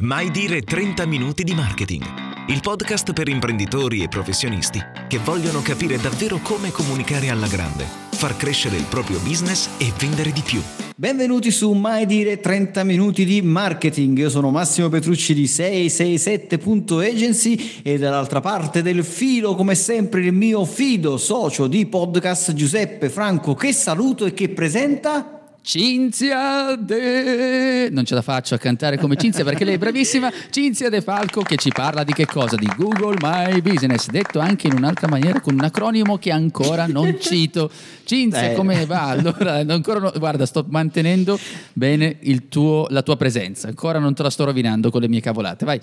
Mai dire 30 minuti di marketing. Il podcast per imprenditori e professionisti che vogliono capire davvero come comunicare alla grande, far crescere il proprio business e vendere di più. Benvenuti su Mai dire 30 minuti di marketing. Io sono Massimo Petrucci di 667.agency e dall'altra parte del filo, come sempre, il mio fido socio di podcast Giuseppe Franco che saluto e che presenta Cinzia De... Non ce la faccio a cantare come Cinzia perché lei è bravissima. Cinzia De Falco che ci parla di che cosa? Di Google My Business, detto anche in un'altra maniera con un acronimo che ancora non cito. Cinzia, eh. come va? Allora, ancora no... guarda, sto mantenendo bene tuo... la tua presenza. Ancora non te la sto rovinando con le mie cavolate. Vai.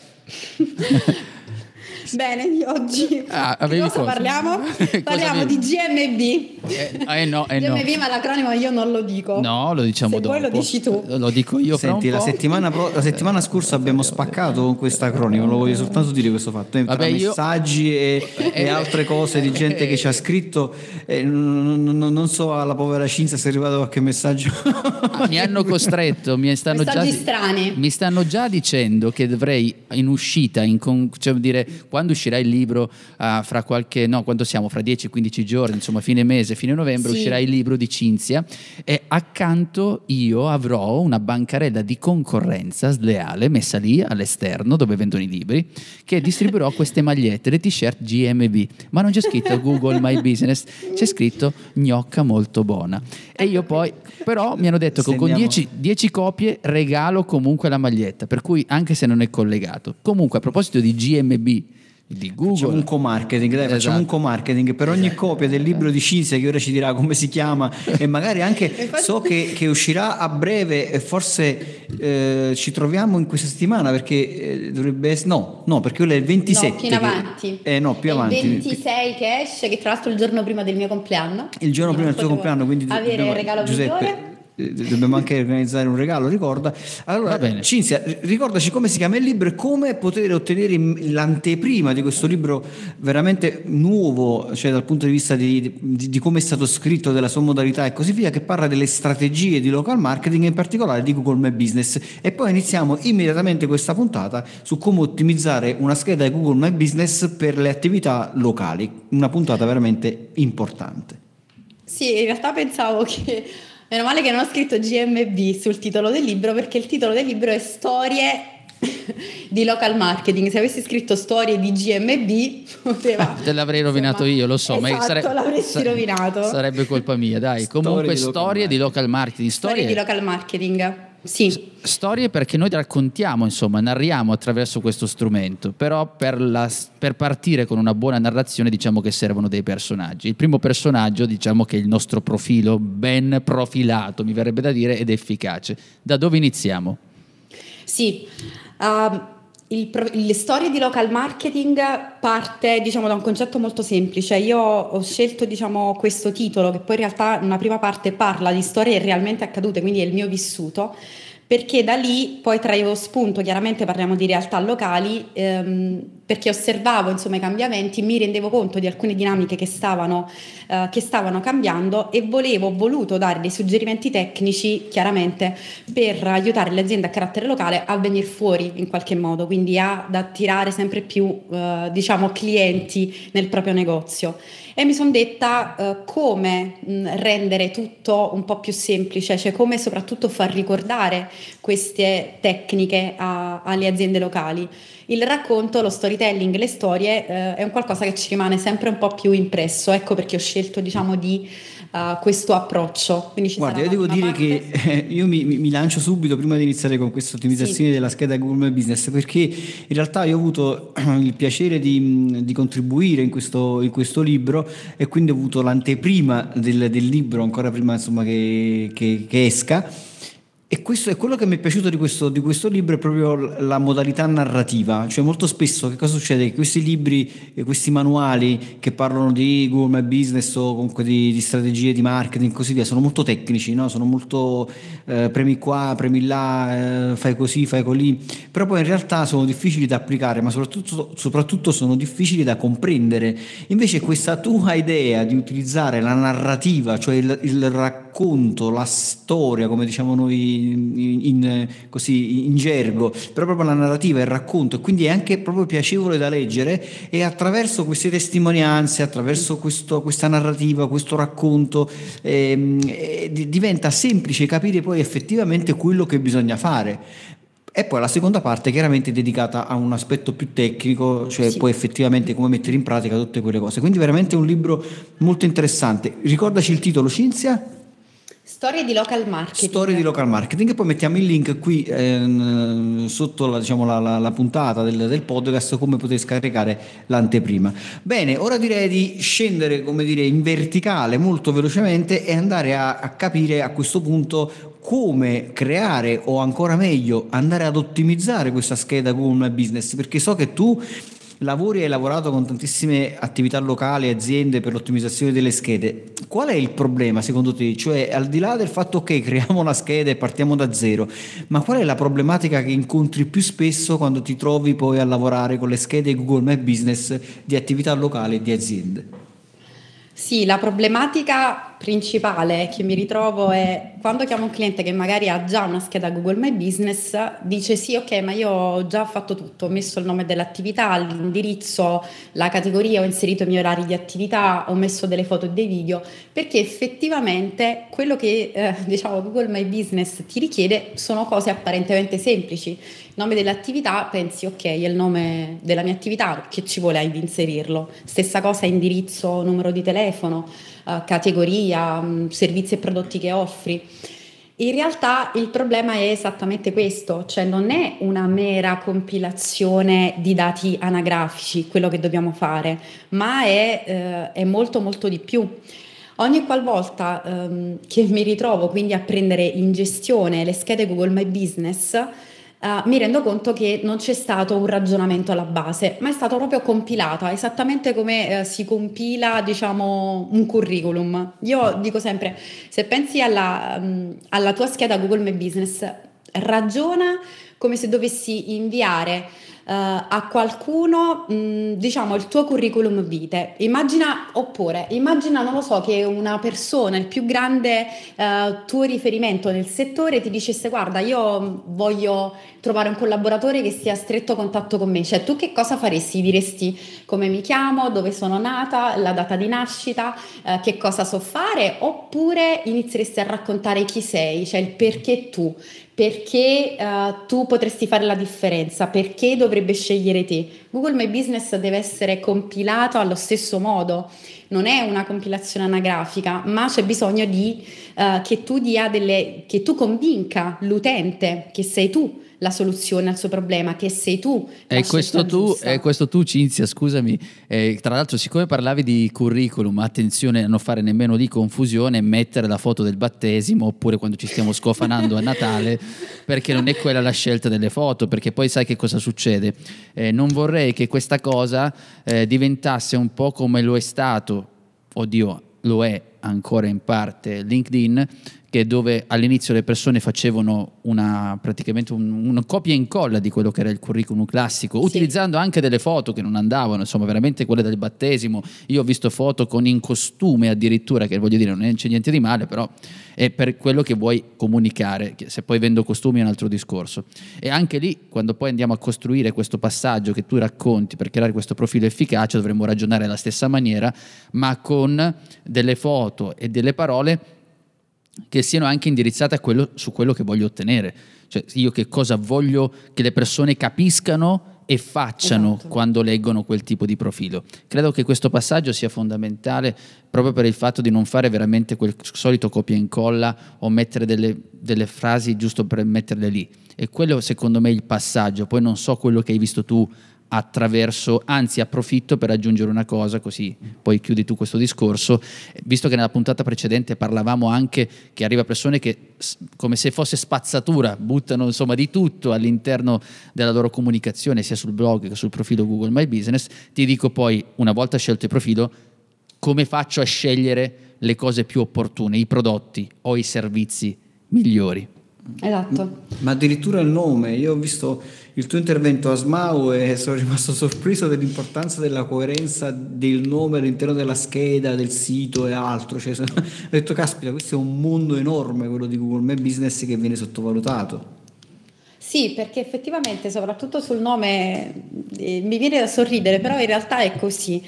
Bene, di oggi ah, di cosa, cosa, parliamo? parliamo di GMB. Eh, eh no, eh GMB, no. ma l'acronimo io non lo dico. No, lo diciamo Se dopo. Poi lo dici tu. Lo dico io. Senti, la settimana, pro- la settimana, scorsa abbiamo spaccato con questo acronimo, lo voglio soltanto dire questo fatto. Vabbè, io... messaggi e, e, altre cose di gente che ci ha scritto, eh, non, non, non, so alla povera Cinzia se è arrivato qualche messaggio. mi hanno costretto, mi stanno, già, strani. mi stanno già dicendo che dovrei in uscita, in con, cioè dire, quando uscirà il libro uh, fra qualche, no, quando siamo, fra 10-15 giorni, insomma fine mese, fine novembre, sì. uscirà il libro di Cinzia e accanto io avrò una bancarella di concorrenza sleale messa lì all'esterno dove vendono i libri che distribuirò queste magliette, le t-shirt GMB, ma non c'è scritto Google My Business, c'è scritto gnocca molto buona. E io poi, però mi hanno detto che con 10 copie regalo comunque la maglietta, per cui anche se non è collegato. Comunque a proposito di GMB, di Google. Facciamo un co-marketing, dai, esatto. facciamo un co-marketing per ogni copia del libro di Cinzia che ora ci dirà come si chiama e magari anche so che, che, uscirà a breve e forse eh, ci troviamo in questa settimana perché eh, dovrebbe essere no, no, perché ora è il 27 no, più in avanti. Che, eh, no, più avanti. Il 26 che esce, che tra l'altro è il giorno prima del mio compleanno. Il giorno prima del tuo compleanno, quindi avere il regalo Giuseppe, migliore dobbiamo anche organizzare un regalo, ricorda. Allora, Cinzia, ricordaci come si chiama il libro e come poter ottenere l'anteprima di questo libro veramente nuovo, cioè dal punto di vista di, di, di, come è stato scritto, della sua modalità e così via, che parla delle strategie di local marketing, in particolare di Google My Business. E poi iniziamo immediatamente questa puntata su come ottimizzare una scheda di Google My Business per le attività locali, una puntata veramente importante. Sì, in realtà pensavo che Meno male che non ho scritto GMB sul titolo del libro perché il titolo del libro è Storie di local marketing. Se avessi scritto storie di GMB, poteva. Ah, te l'avrei rovinato insomma, io, lo so. Esatto, ma sare... l'avresti rovinato. Sarebbe colpa mia, dai. Storie Comunque, di storie di local marketing. Storie... storie di local marketing. Sì. Storie perché noi raccontiamo, insomma, narriamo attraverso questo strumento, però per, la, per, partire con una buona narrazione diciamo che servono dei personaggi. Il primo personaggio diciamo che è il nostro profilo ben profilato, mi verrebbe da dire, ed efficace. Da dove iniziamo? Sì, uh, il, le storie di local marketing parte diciamo, da un concetto molto semplice. Io ho scelto diciamo, questo titolo, che poi in realtà una prima parte parla di storie realmente accadute, quindi è il mio vissuto perché da lì poi traevo spunto, chiaramente parliamo di realtà locali, ehm, perché osservavo insomma, i cambiamenti, mi rendevo conto di alcune dinamiche che stavano, eh, che stavano cambiando e volevo, ho voluto dare dei suggerimenti tecnici chiaramente per aiutare le aziende a carattere locale a venire fuori in qualche modo, quindi ad attirare sempre più eh, diciamo, clienti nel proprio negozio e mi sono detta uh, come mh, rendere tutto un po' più semplice, cioè come soprattutto far ricordare queste tecniche a, alle aziende locali. Il racconto, lo storytelling, le storie uh, è un qualcosa che ci rimane sempre un po' più impresso, ecco perché ho scelto diciamo di uh, questo approccio. Guarda, io devo dire parte... che eh, io mi, mi, lancio subito prima di iniziare con questa ottimizzazione sì. della scheda Google Business perché in realtà io ho avuto il piacere di, di contribuire in questo, in questo, libro e quindi ho avuto l'anteprima del, del libro ancora prima insomma, che, che, che esca e questo è quello che mi è piaciuto di questo, di questo, libro, è proprio la modalità narrativa. Cioè molto spesso che cosa succede? Che questi libri, questi manuali che parlano di My Business o comunque di, di strategie di marketing e così via, sono molto tecnici, no? sono molto eh, premi qua, premi là, eh, fai così, fai così, però poi in realtà sono difficili da applicare, ma soprattutto, soprattutto sono difficili da comprendere. Invece questa tua idea di utilizzare la narrativa, cioè il, il racconto, la storia, come diciamo noi in, in, così, in gergo, però proprio la narrativa, il racconto, e quindi è anche proprio piacevole da leggere e attraverso queste testimonianze, attraverso questo, questa narrativa, questo racconto, ehm, eh, diventa semplice capire poi effettivamente quello che bisogna fare. E poi la seconda parte chiaramente è dedicata a un aspetto più tecnico, cioè sì. poi effettivamente come mettere in pratica tutte quelle cose. Quindi veramente un libro molto interessante. Ricordaci il titolo, Cinzia? Storie di local marketing. Storie di local marketing e poi mettiamo il link qui eh, sotto la, diciamo, la, la, la puntata del, del, podcast come potete scaricare l'anteprima. Bene, ora direi di scendere come dire in verticale molto velocemente e andare a, a capire a questo punto come creare o ancora meglio andare ad ottimizzare questa scheda Google My Business perché so che tu lavori e hai lavorato con tantissime attività locali, aziende per l'ottimizzazione delle schede. Qual è il problema secondo te? Cioè, al di là del fatto che creiamo una scheda e partiamo da zero, ma qual è la problematica che incontri più spesso quando ti trovi poi a lavorare con le schede Google My Business di attività locali e di aziende? Sì, la problematica principale che mi ritrovo è quando chiamo un cliente che magari ha già una scheda Google My Business, dice sì, ok, ma io ho già fatto tutto, ho messo il nome dell'attività, l'indirizzo, la categoria, ho inserito i miei orari di attività, ho messo delle foto e dei video, perché effettivamente quello che eh, diciamo Google My Business ti richiede sono cose apparentemente semplici nome dell'attività, pensi ok, è il nome della mia attività, che ci vuole ad inserirlo. Stessa cosa indirizzo, numero di telefono, uh, categoria, um, servizi e prodotti che offri. In realtà il problema è esattamente questo, cioè non è una mera compilazione di dati anagrafici quello che dobbiamo fare, ma è, eh, è molto molto di più. Ogni qualvolta ehm, che mi ritrovo quindi a prendere in gestione le schede Google My Business, Uh, mi rendo conto che non c'è stato un ragionamento alla base, ma è stato proprio compilata, esattamente come uh, si compila, diciamo, un curriculum. Io dico sempre, se pensi alla, um, alla tua scheda Google My Business, ragiona come se dovessi inviare a qualcuno, mh, diciamo, il tuo curriculum vitae. Immagina, oppure, immagina, non lo so, che una persona, il più grande uh, tuo riferimento nel settore ti dicesse guarda, io voglio trovare un collaboratore che sia a stretto contatto con me. Cioè, tu che cosa faresti? Diresti come mi chiamo, dove sono nata, la data di nascita, uh, che cosa so fare, oppure inizieresti a raccontare chi sei, cioè il perché tu perché uh, tu potresti fare la differenza, perché dovrebbe scegliere te. Google My Business deve essere compilato allo stesso modo, non è una compilazione anagrafica, ma c'è bisogno di, uh, che tu delle, che tu convinca l'utente che sei tu la soluzione al suo problema, che sei tu. E questo tu, e questo tu, Cinzia, scusami, eh, tra l'altro siccome parlavi di curriculum, attenzione a non fare nemmeno di confusione mettere la foto del battesimo oppure quando ci stiamo scofanando a Natale, perché non è quella la scelta delle foto, perché poi sai che cosa succede. Eh, non vorrei che questa cosa eh, diventasse un po' come lo è stato, oddio, lo è ancora in parte LinkedIn, che dove all'inizio le persone facevano una, praticamente un, una copia e incolla di quello che era il curriculum classico, sì. utilizzando anche delle foto che non andavano, insomma veramente quelle del battesimo. Io ho visto foto con in costume addirittura, che voglio dire non c'è niente di male, però è per quello che vuoi comunicare, se poi vendo costumi è un altro discorso. E anche lì, quando poi andiamo a costruire questo passaggio che tu racconti per creare questo profilo efficace, dovremmo ragionare alla stessa maniera, ma con delle foto e delle parole che siano anche indirizzate quello, su quello che voglio ottenere. Cioè io che cosa voglio che le persone capiscano e facciano esatto. quando leggono quel tipo di profilo. Credo che questo passaggio sia fondamentale proprio per il fatto di non fare veramente quel solito copia e incolla o mettere delle, delle frasi giusto per metterle lì. E quello secondo me è il passaggio. Poi non so quello che hai visto tu attraverso, anzi approfitto per aggiungere una cosa, così poi chiudi tu questo discorso, visto che nella puntata precedente parlavamo anche che arriva persone che come se fosse spazzatura, buttano insomma di tutto all'interno della loro comunicazione, sia sul blog che sul profilo Google My Business, ti dico poi, una volta scelto il profilo, come faccio a scegliere le cose più opportune, i prodotti o i servizi migliori. Esatto. Ma addirittura il nome, io ho visto il tuo intervento a Smau e sono rimasto sorpreso dell'importanza della coerenza del nome all'interno della scheda, del sito e altro. Cioè, ho detto, caspita, questo è un mondo enorme, quello di Google My Business, che viene sottovalutato. Sì, perché effettivamente, soprattutto sul nome, eh, mi viene da sorridere, però in realtà è così.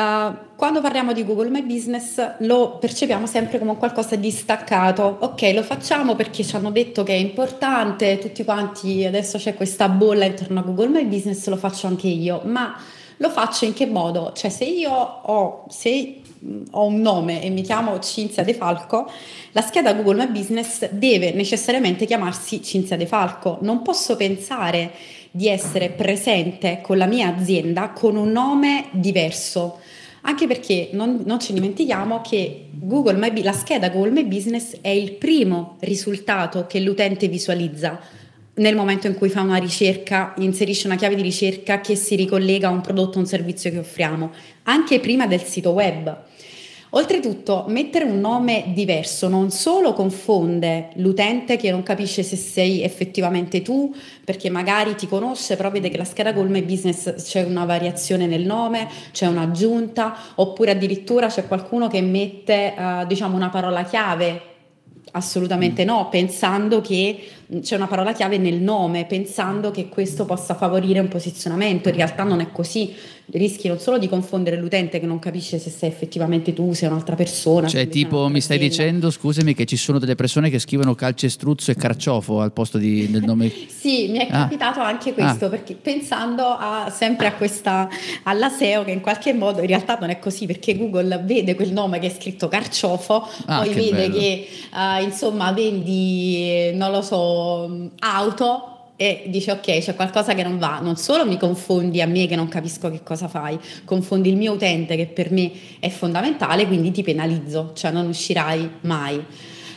Uh, quando parliamo di Google My Business lo percepiamo sempre come qualcosa di staccato. Ok, lo facciamo perché ci hanno detto che è importante, tutti quanti adesso c'è questa bolla intorno a Google My Business, lo faccio anche io, ma lo faccio in che modo? Cioè se io ho, se ho un nome e mi chiamo Cinzia De Falco, la scheda Google My Business deve necessariamente chiamarsi Cinzia De Falco. Non posso pensare di essere presente con la mia azienda con un nome diverso. Anche perché non, non ci dimentichiamo che My, la scheda Google My Business è il primo risultato che l'utente visualizza nel momento in cui fa una ricerca, inserisce una chiave di ricerca che si ricollega a un prodotto o un servizio che offriamo, anche prima del sito web. Oltretutto, mettere un nome diverso non solo confonde l'utente che non capisce se sei effettivamente tu, perché magari ti conosce, però vede che la scheda My Business c'è una variazione nel nome, c'è un'aggiunta, oppure addirittura c'è qualcuno che mette, uh, diciamo, una parola chiave. Assolutamente no, pensando che c'è una parola chiave nel nome, pensando che questo possa favorire un posizionamento. In realtà non è così, rischi non solo di confondere l'utente che non capisce se sei effettivamente tu, se è un'altra persona. Cioè, tipo, mi stai dicendo, scusami, che ci sono delle persone che scrivono calcestruzzo e carciofo al posto di, del nome. sì, mi è ah. capitato anche questo, ah. perché pensando a, sempre a questa, alla SEO, che in qualche modo in realtà non è così, perché Google vede quel nome che è scritto carciofo, ah, poi che vede bello. che uh, insomma vendi, non lo so, auto e dice ok c'è qualcosa che non va, non solo mi confondi a me che non capisco che cosa fai, confondi il mio utente che per me è fondamentale, quindi ti penalizzo, cioè non uscirai mai.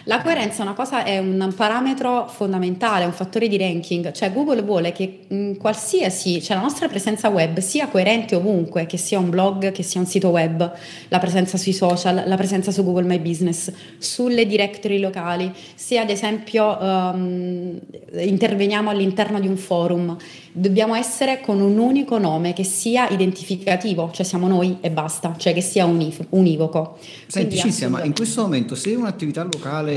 La coerenza è, una cosa, è un parametro fondamentale, un fattore di ranking, cioè Google vuole che mh, qualsiasi, cioè la nostra presenza web sia coerente ovunque, che sia un blog, che sia un sito web, la presenza sui social, la presenza su Google My Business, sulle directory locali, se ad esempio um, interveniamo all'interno di un forum, dobbiamo essere con un unico nome che sia identificativo, cioè siamo noi e basta, cioè che sia unif- univoco. Senti Cinzia, ma in questo momento se un'attività locale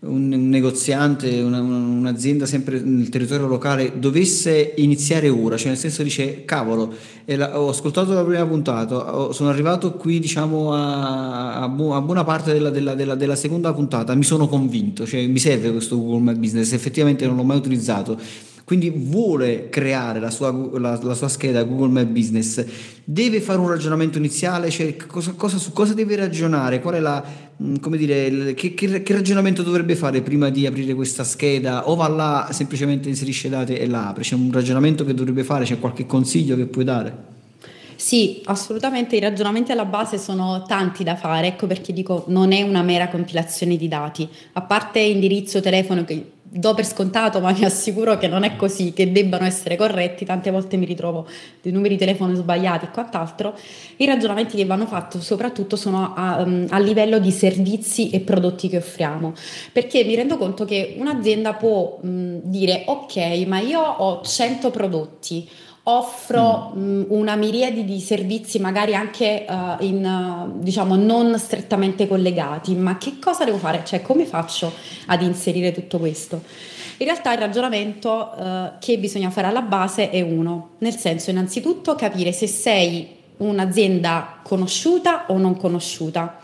un, un negoziante, una, un'azienda sempre nel territorio locale dovesse iniziare ora, cioè nel senso dice cavolo, la, ho ascoltato la prima puntata, sono arrivato qui diciamo a, a, bu- a buona parte della, della, della, della, seconda puntata, mi sono convinto, cioè mi serve questo Google My Business, effettivamente non l'ho mai utilizzato. Quindi vuole creare la sua, la, la sua, scheda Google My Business, deve fare un ragionamento iniziale, cioè cosa, cosa, su cosa deve ragionare, qual è la, come dire, che, che, che, ragionamento dovrebbe fare prima di aprire questa scheda? O va là, semplicemente inserisce date e la apre, c'è un ragionamento che dovrebbe fare, c'è qualche consiglio che puoi dare? Sì, assolutamente, i ragionamenti alla base sono tanti da fare, ecco perché dico non è una mera compilazione di dati, a parte indirizzo, telefono che do per scontato, ma mi assicuro che non è così, che debbano essere corretti. Tante volte mi ritrovo dei numeri di telefono sbagliati e quant'altro. I ragionamenti che vanno fatti soprattutto sono a, a, livello di servizi e prodotti che offriamo, perché mi rendo conto che un'azienda può um, dire ok, ma io ho 100 prodotti offro mm. mh, una miriade di servizi magari anche uh, in, uh, diciamo non strettamente collegati, ma che cosa devo fare? Cioè come faccio ad inserire tutto questo? In realtà il ragionamento uh, che bisogna fare alla base è uno, nel senso innanzitutto capire se sei un'azienda conosciuta o non conosciuta.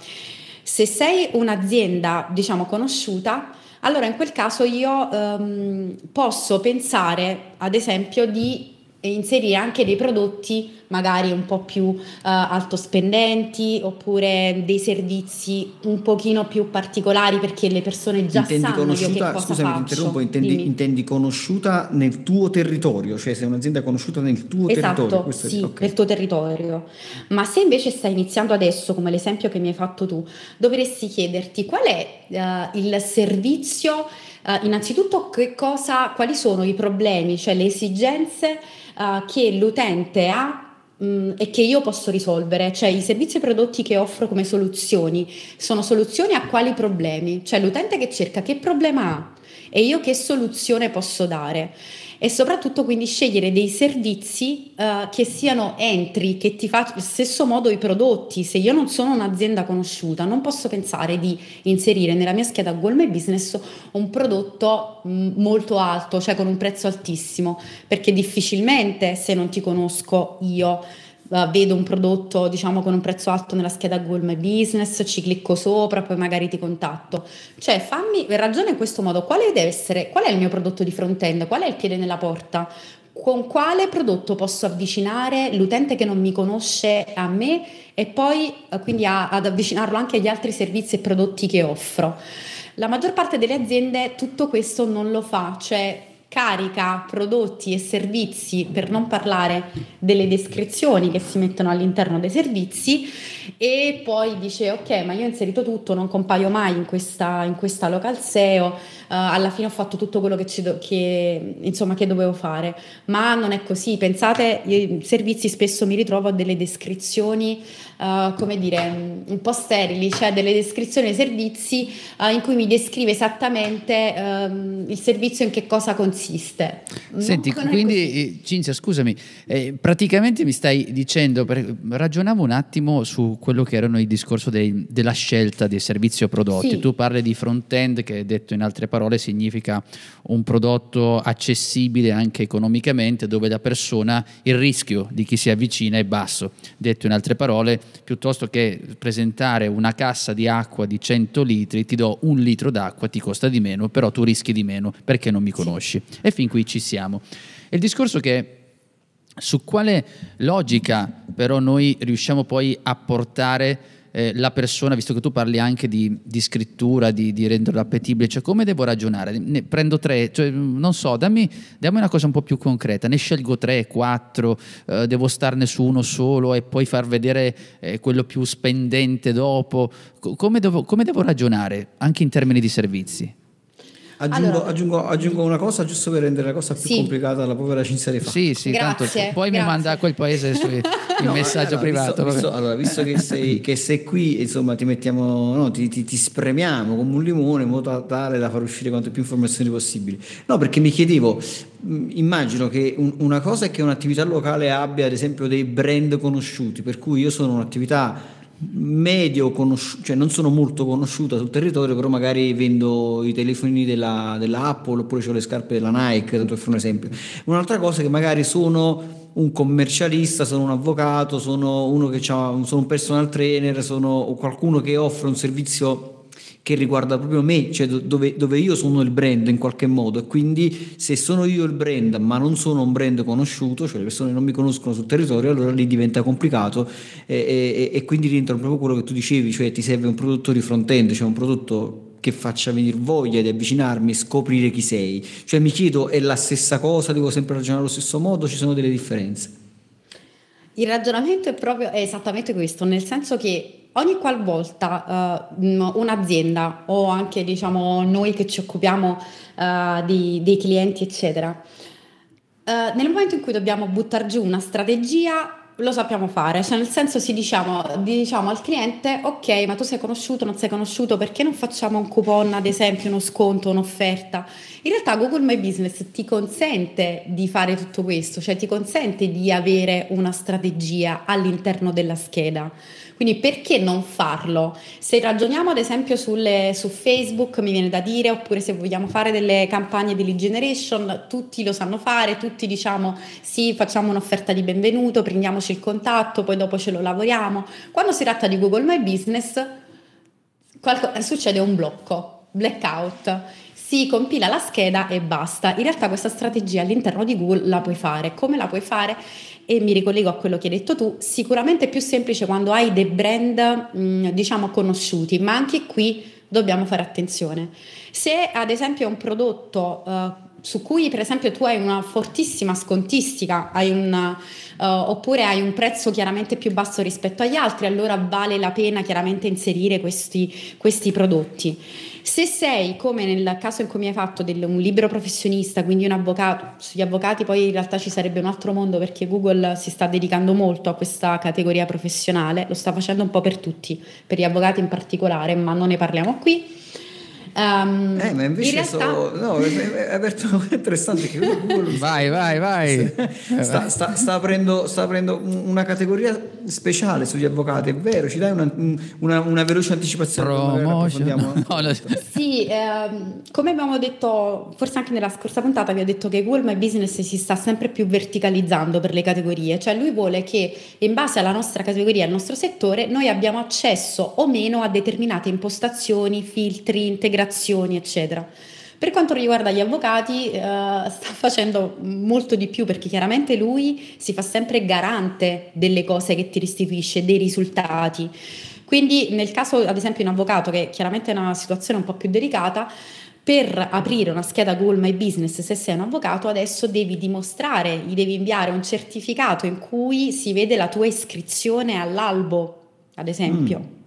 Se sei un'azienda, diciamo, conosciuta, allora in quel caso io um, posso pensare, ad esempio, di inserire anche dei prodotti magari un po' più uh, altospendenti oppure dei servizi un pochino più particolari perché le persone già intendi sanno conosciuta, io che cosa scusami, faccio. interrompo, intendi, intendi, conosciuta nel tuo territorio, cioè sei un'azienda conosciuta nel tuo esatto, territorio. Esatto, sì, okay. nel tuo territorio. Ma se invece stai iniziando adesso, come l'esempio che mi hai fatto tu, dovresti chiederti qual è uh, il servizio, uh, innanzitutto che cosa, quali sono i problemi, cioè le esigenze uh, che l'utente ha mm, e che io posso risolvere, cioè i servizi e prodotti che offro come soluzioni sono soluzioni a quali problemi, cioè l'utente che cerca che problema ha, e io che soluzione posso dare e soprattutto quindi scegliere dei servizi uh, che siano entry, che ti facciano allo stesso modo i prodotti. Se io non sono un'azienda conosciuta, non posso pensare di inserire nella mia scheda Google My Business un prodotto mh, mm, molto alto, cioè con un prezzo altissimo, perché difficilmente se non ti conosco io uh, vedo un prodotto diciamo con un prezzo alto nella scheda Google My Business, ci clicco sopra, poi magari ti contatto. Cioè fammi, ragione in questo modo, quale deve essere, qual è il mio prodotto di front-end, qual è il piede nella porta? Con quale prodotto posso avvicinare l'utente che non mi conosce a me e poi uh, quindi a, ad avvicinarlo anche agli altri servizi e prodotti che offro? La maggior parte delle aziende tutto questo non lo fa, cioè carica prodotti e servizi, per non parlare delle descrizioni che si mettono all'interno dei servizi e poi dice ok ma io ho inserito tutto, non compaio mai in questa, in questa local SEO, alla fine ho fatto tutto quello che, do, che, insomma, che dovevo fare, ma non è così, pensate, i servizi spesso mi ritrovo a delle descrizioni uh, come dire un po' sterili, cioè delle descrizioni dei servizi uh, in cui mi descrive esattamente um, il servizio in che cosa consiste. Senti, no, quindi Cinzia scusami, eh, praticamente mi stai dicendo, per, ragionavo un attimo su quello che erano i discorsi dei, della scelta dei servizi o prodotti. Sì. Tu parli di front-end che detto in altre parole significa un prodotto accessibile anche economicamente dove la persona, il rischio di chi si avvicina è basso. Detto in altre parole, piuttosto che presentare una cassa di acqua di 100 litri, ti do un litro d'acqua, ti costa di meno, però tu rischi di meno perché non mi conosci. E fin qui ci siamo. il discorso che su quale logica però noi riusciamo poi a portare eh, la persona, visto che tu parli anche di, di scrittura, di, di, renderlo appetibile, cioè come devo ragionare? Ne prendo tre, cioè, non so, dammi, dammi, una cosa un po' più concreta, ne scelgo tre, quattro, eh, devo starne su uno solo e poi far vedere eh, quello più spendente dopo, come devo, come devo ragionare anche in termini di servizi? Aggiungo, allora, aggiungo, aggiungo, una cosa giusto per rendere la cosa più sì. complicata alla povera Cinzia fa. Sì, sì, grazie, tanto poi grazie. mi manda a quel paese il no, messaggio allora, privato. Visto, visto, allora, visto che, sei, che, sei, qui, insomma, ti mettiamo, no, ti, ti, ti, spremiamo come un limone in modo tale da far uscire quante più informazioni possibili. No, perché mi chiedevo, immagino che un, una cosa è che un'attività locale abbia ad esempio dei brand conosciuti, per cui io sono un'attività medio conosciuto, cioè non sono molto conosciuta sul territorio, però magari vendo i telefoni della, della Apple oppure ho le scarpe della Nike, tanto per un esempio. Un'altra cosa è che magari sono un commercialista, sono un avvocato, sono uno che ha, sono un personal trainer, sono qualcuno che offre un servizio che riguarda proprio me, cioè dove, dove, io sono il brand in qualche modo e quindi se sono io il brand ma non sono un brand conosciuto, cioè le persone non mi conoscono sul territorio, allora lì diventa complicato e, e, e quindi rientra proprio quello che tu dicevi, cioè ti serve un prodotto di front-end, cioè un prodotto che faccia venire voglia di avvicinarmi e scoprire chi sei. Cioè mi chiedo, è la stessa cosa, devo sempre ragionare allo stesso modo, ci sono delle differenze? Il ragionamento è proprio è esattamente questo, nel senso che ogni qualvolta uh, un'azienda o anche diciamo noi che ci occupiamo uh, di, dei clienti eccetera, uh, nel momento in cui dobbiamo buttare giù una strategia lo sappiamo fare, cioè nel senso si diciamo, diciamo al cliente ok ma tu sei conosciuto, non sei conosciuto, perché non facciamo un coupon ad esempio, uno sconto, un'offerta? In realtà Google My Business ti consente di fare tutto questo, cioè ti consente di avere una strategia all'interno della scheda. Quindi perché non farlo? Se ragioniamo ad esempio sulle, su Facebook, mi viene da dire, oppure se vogliamo fare delle campagne di lead generation, tutti lo sanno fare, tutti diciamo sì, facciamo un'offerta di benvenuto, prendiamoci il contatto, poi dopo ce lo lavoriamo. Quando si tratta di Google My Business, qualco, succede un blocco, blackout si compila la scheda e basta. In realtà questa strategia all'interno di Google la puoi fare. Come la puoi fare? E mi ricollego a quello che hai detto tu, sicuramente è più semplice quando hai dei brand mm, diciamo conosciuti, ma anche qui dobbiamo fare attenzione. Se ad esempio è un prodotto uh, su cui per esempio tu hai una fortissima scontistica, hai una, uh, oppure hai un prezzo chiaramente più basso rispetto agli altri, allora vale la pena chiaramente inserire questi, questi prodotti. Se sei, come nel caso in cui mi hai fatto, del, un libero professionista, quindi un avvocato, sugli avvocati poi in realtà ci sarebbe un altro mondo perché Google si sta dedicando molto a questa categoria professionale, lo sta facendo un po' per tutti, per gli avvocati in particolare, ma non ne parliamo qui. Um, eh, ma invece in realtà... so, no, è aperto interessante che Google vai, vai, vai. Sta, sta, sta, aprendo, sta, aprendo, una categoria speciale sugli avvocati, è vero, ci dai una, una, una veloce anticipazione. Promotion. No, no. sì, ehm, come abbiamo detto, forse anche nella scorsa puntata vi ho detto che Google My Business si sta sempre più verticalizzando per le categorie, cioè lui vuole che in base alla nostra categoria, al nostro settore, noi abbiamo accesso o meno a determinate impostazioni, filtri, integrazioni integrazioni, eccetera. Per quanto riguarda gli avvocati, eh, sta facendo molto di più perché chiaramente lui si fa sempre garante delle cose che ti restituisce, dei risultati. Quindi nel caso, ad esempio, un avvocato, che chiaramente è una situazione un po' più delicata, per aprire una scheda Google My Business, se sei un avvocato, adesso devi dimostrare, gli devi inviare un certificato in cui si vede la tua iscrizione all'albo, ad esempio. Mm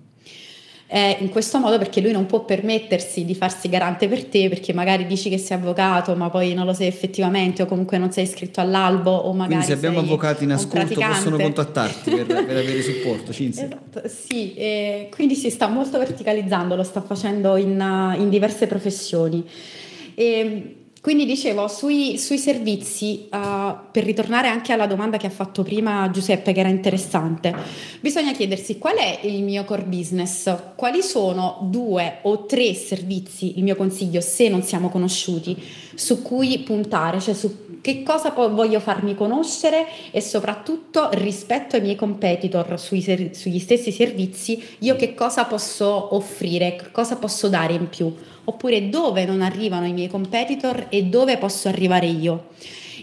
eh, in questo modo perché lui non può permettersi di farsi garante per te perché magari dici che sei avvocato ma poi non lo sei effettivamente o comunque non sei iscritto all'albo o magari quindi se abbiamo avvocati in ascolto possono contattarti per, per avere supporto Cinzia. Esatto, sì, eh, quindi si sta molto verticalizzando lo sta facendo in, in diverse professioni e, quindi dicevo, sui, sui servizi, uh, per ritornare anche alla domanda che ha fatto prima Giuseppe, che era interessante, bisogna chiedersi qual è il mio core business, quali sono due o tre servizi, il mio consiglio, se non siamo conosciuti, su cui puntare, cioè su che cosa voglio farmi conoscere e soprattutto rispetto ai miei competitor sui, sugli stessi servizi, io che cosa posso offrire, cosa posso dare in più oppure dove non arrivano i miei competitor e dove posso arrivare io.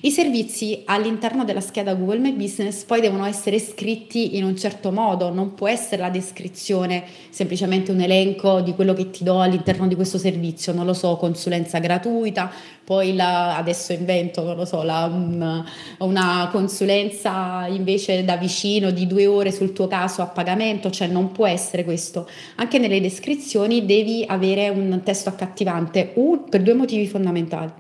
I servizi all'interno della scheda Google My Business poi devono essere scritti in un certo modo, non può essere la descrizione semplicemente un elenco di quello che ti do all'interno di questo servizio, non lo so, consulenza gratuita, poi la, adesso invento, non lo so, la, un, una consulenza invece da vicino di due ore sul tuo caso a pagamento, cioè non può essere questo. Anche nelle descrizioni devi avere un testo accattivante un, per due motivi fondamentali.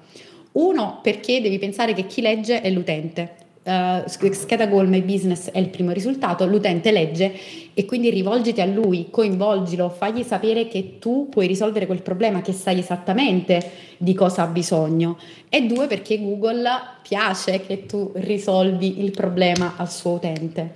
Uno, perché devi pensare che chi legge è l'utente. Uh, scheda Goal My Business è il primo risultato, l'utente legge e quindi rivolgiti a lui, coinvolgilo, fagli sapere che tu puoi risolvere quel problema, che sai esattamente di cosa ha bisogno. E due, perché Google piace che tu risolvi il problema al suo utente.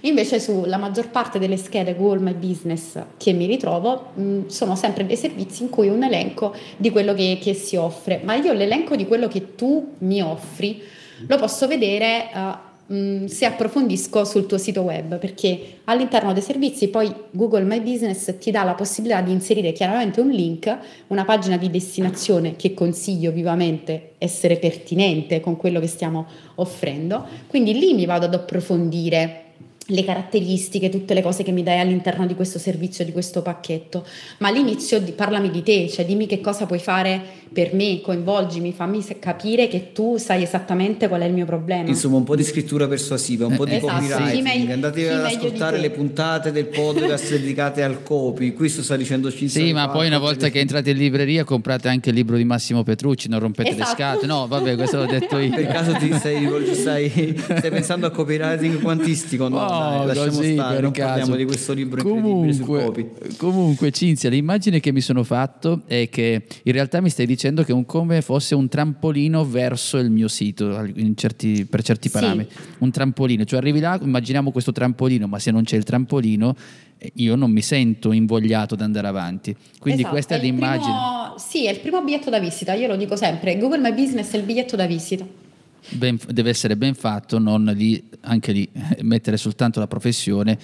Invece sulla maggior parte delle schede Google My Business che mi ritrovo mh, mm, sono sempre dei servizi in cui un elenco di quello che, che, si offre, ma io l'elenco di quello che tu mi offri lo posso vedere uh, mh, se approfondisco sul tuo sito web, perché all'interno dei servizi poi Google My Business ti dà la possibilità di inserire chiaramente un link, una pagina di destinazione che consiglio vivamente essere pertinente con quello che stiamo offrendo, quindi lì mi vado ad approfondire le caratteristiche, tutte le cose che mi dai all'interno di questo servizio, di questo pacchetto, ma all'inizio di, parlami di te, cioè dimmi che cosa puoi fare per me, coinvolgimi, fammi capire che tu sai esattamente qual è il mio problema. Insomma, un po' di scrittura persuasiva, un po' di esatto. copywriting, andate ad ascoltare le puntate del podcast dedicate al copy, questo sta dicendo Cinzia. Sì, ma poi una volta che entrate in libreria comprate anche il libro di Massimo Petrucci, non rompete esatto. le scatole, no vabbè questo l'ho detto io. Per caso ti stai, stai, stai pensando a copywriting quantistico? No, no dai, lasciamo così, stare, non caso. parliamo di questo libro comunque, comunque Cinzia, l'immagine che mi sono fatto è che in realtà mi stai dicendo che è un, come fosse un trampolino verso il mio sito certi, per certi parametri. Sì. Un trampolino, cioè arrivi là, immaginiamo questo trampolino, ma se non c'è il trampolino eh, io non mi sento invogliato ad andare avanti. Quindi esatto, questa è, è l'immagine. Primo, sì, è il primo biglietto da visita, io lo dico sempre, Google My Business è il biglietto da visita. Ben, deve essere ben fatto, non lì, anche lì mettere soltanto la professione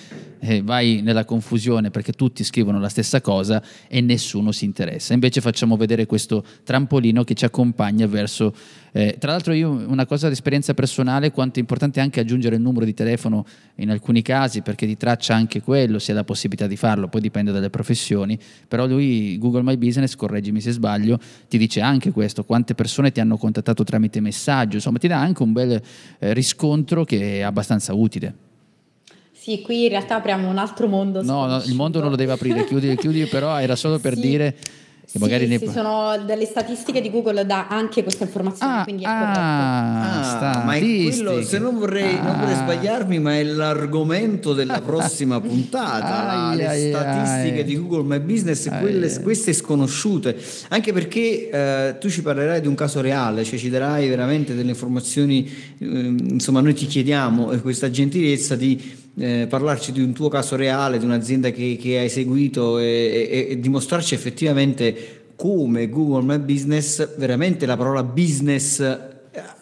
eh, vai nella confusione perché tutti scrivono la stessa cosa e nessuno si interessa. Invece facciamo vedere questo trampolino che ci accompagna verso... Eh, tra l'altro io una cosa di esperienza personale, quanto è importante anche aggiungere il numero di telefono in alcuni casi perché ti traccia anche quello, se hai la possibilità di farlo, poi dipende dalle professioni, però lui, Google My Business, correggimi se sbaglio, ti dice anche questo, quante persone ti hanno contattato tramite messaggio, insomma ti dà anche un bel eh, riscontro che è abbastanza utile. Sì, qui in realtà apriamo un altro mondo. No, no il mondo non lo deve aprire, chiudi, chiudi però era solo per sì. dire Che magari sì, ne sì, sono delle statistiche di Google dà anche questa informazione, Ah, quindi è ah, Ah, ma è quello, se non vorrei, non vorrei Ah. sbagliarmi, ma è l'argomento della prossima puntata, le ai, statistiche ai. di Google My Business, quelle, queste sconosciute, anche perché eh, tu ci parlerai di un caso reale, cioè ci darai veramente delle informazioni, ehm, insomma noi ti chiediamo eh, questa gentilezza di eh, parlarci di un tuo caso reale, di un'azienda che, che hai seguito e, e- e dimostrarci effettivamente come Google My Business, veramente la parola business ha,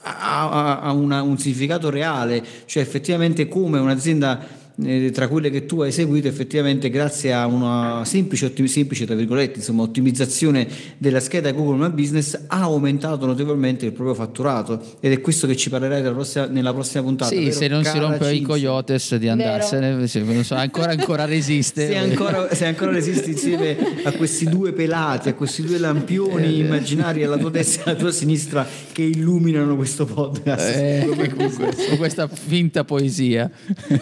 ha- ha una- un significato reale, cioè effettivamente come un'azienda eh, tra quelle che tu hai seguito effettivamente grazie a una semplice, ottimi- semplice tra virgolette, insomma, ottimizzazione della scheda Google My Business ha aumentato notevolmente il proprio fatturato ed è questo che ci parlerai nella prossima, nella prossima puntata. Sì, se non si rompe i coyotes di andarsene, se- non so, ancora, ancora resiste. Se ancora, se ancora resisti insieme a questi due pelati, a questi due lampioni immaginari alla tua destra e alla tua sinistra che illuminano questo podcast. Eh, con questa finta poesia.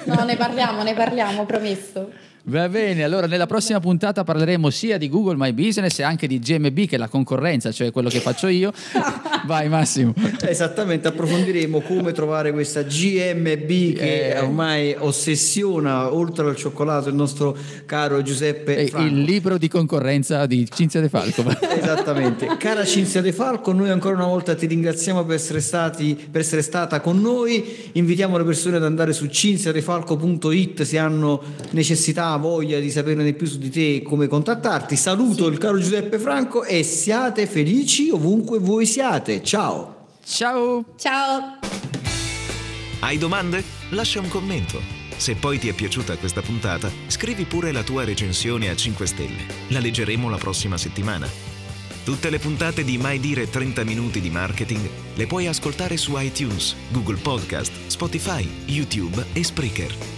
No, ne parliamo, ne parliamo, promesso. Va bene, allora nella prossima puntata parleremo sia di Google My Business e anche di GMB che è la concorrenza, cioè quello che faccio io. Vai Massimo. Esattamente, approfondiremo come trovare questa GMB che Eh. ormai ossessiona oltre al cioccolato il nostro caro Giuseppe Franco. Il libro di concorrenza di Cinzia De Falco. Esattamente, cara Cinzia De Falco, noi ancora una volta ti ringraziamo per essere, stati, per essere stata con noi. Invitiamo le persone ad andare su cinziadefalco.it se hanno necessità, voglia di saperne di più su di te e come contattarti. Saluto il caro Giuseppe Franco e siate felici ovunque voi siate. Ciao! Ciao. Ciao! Hai domande? Lascia un commento. Se poi ti è piaciuta questa puntata, scrivi pure la tua recensione a 5 stelle. La leggeremo la prossima settimana. Tutte le puntate di Mai Dire 30 Minuti di Marketing le puoi ascoltare su iTunes, Google Podcast, Spotify, YouTube e Spreaker.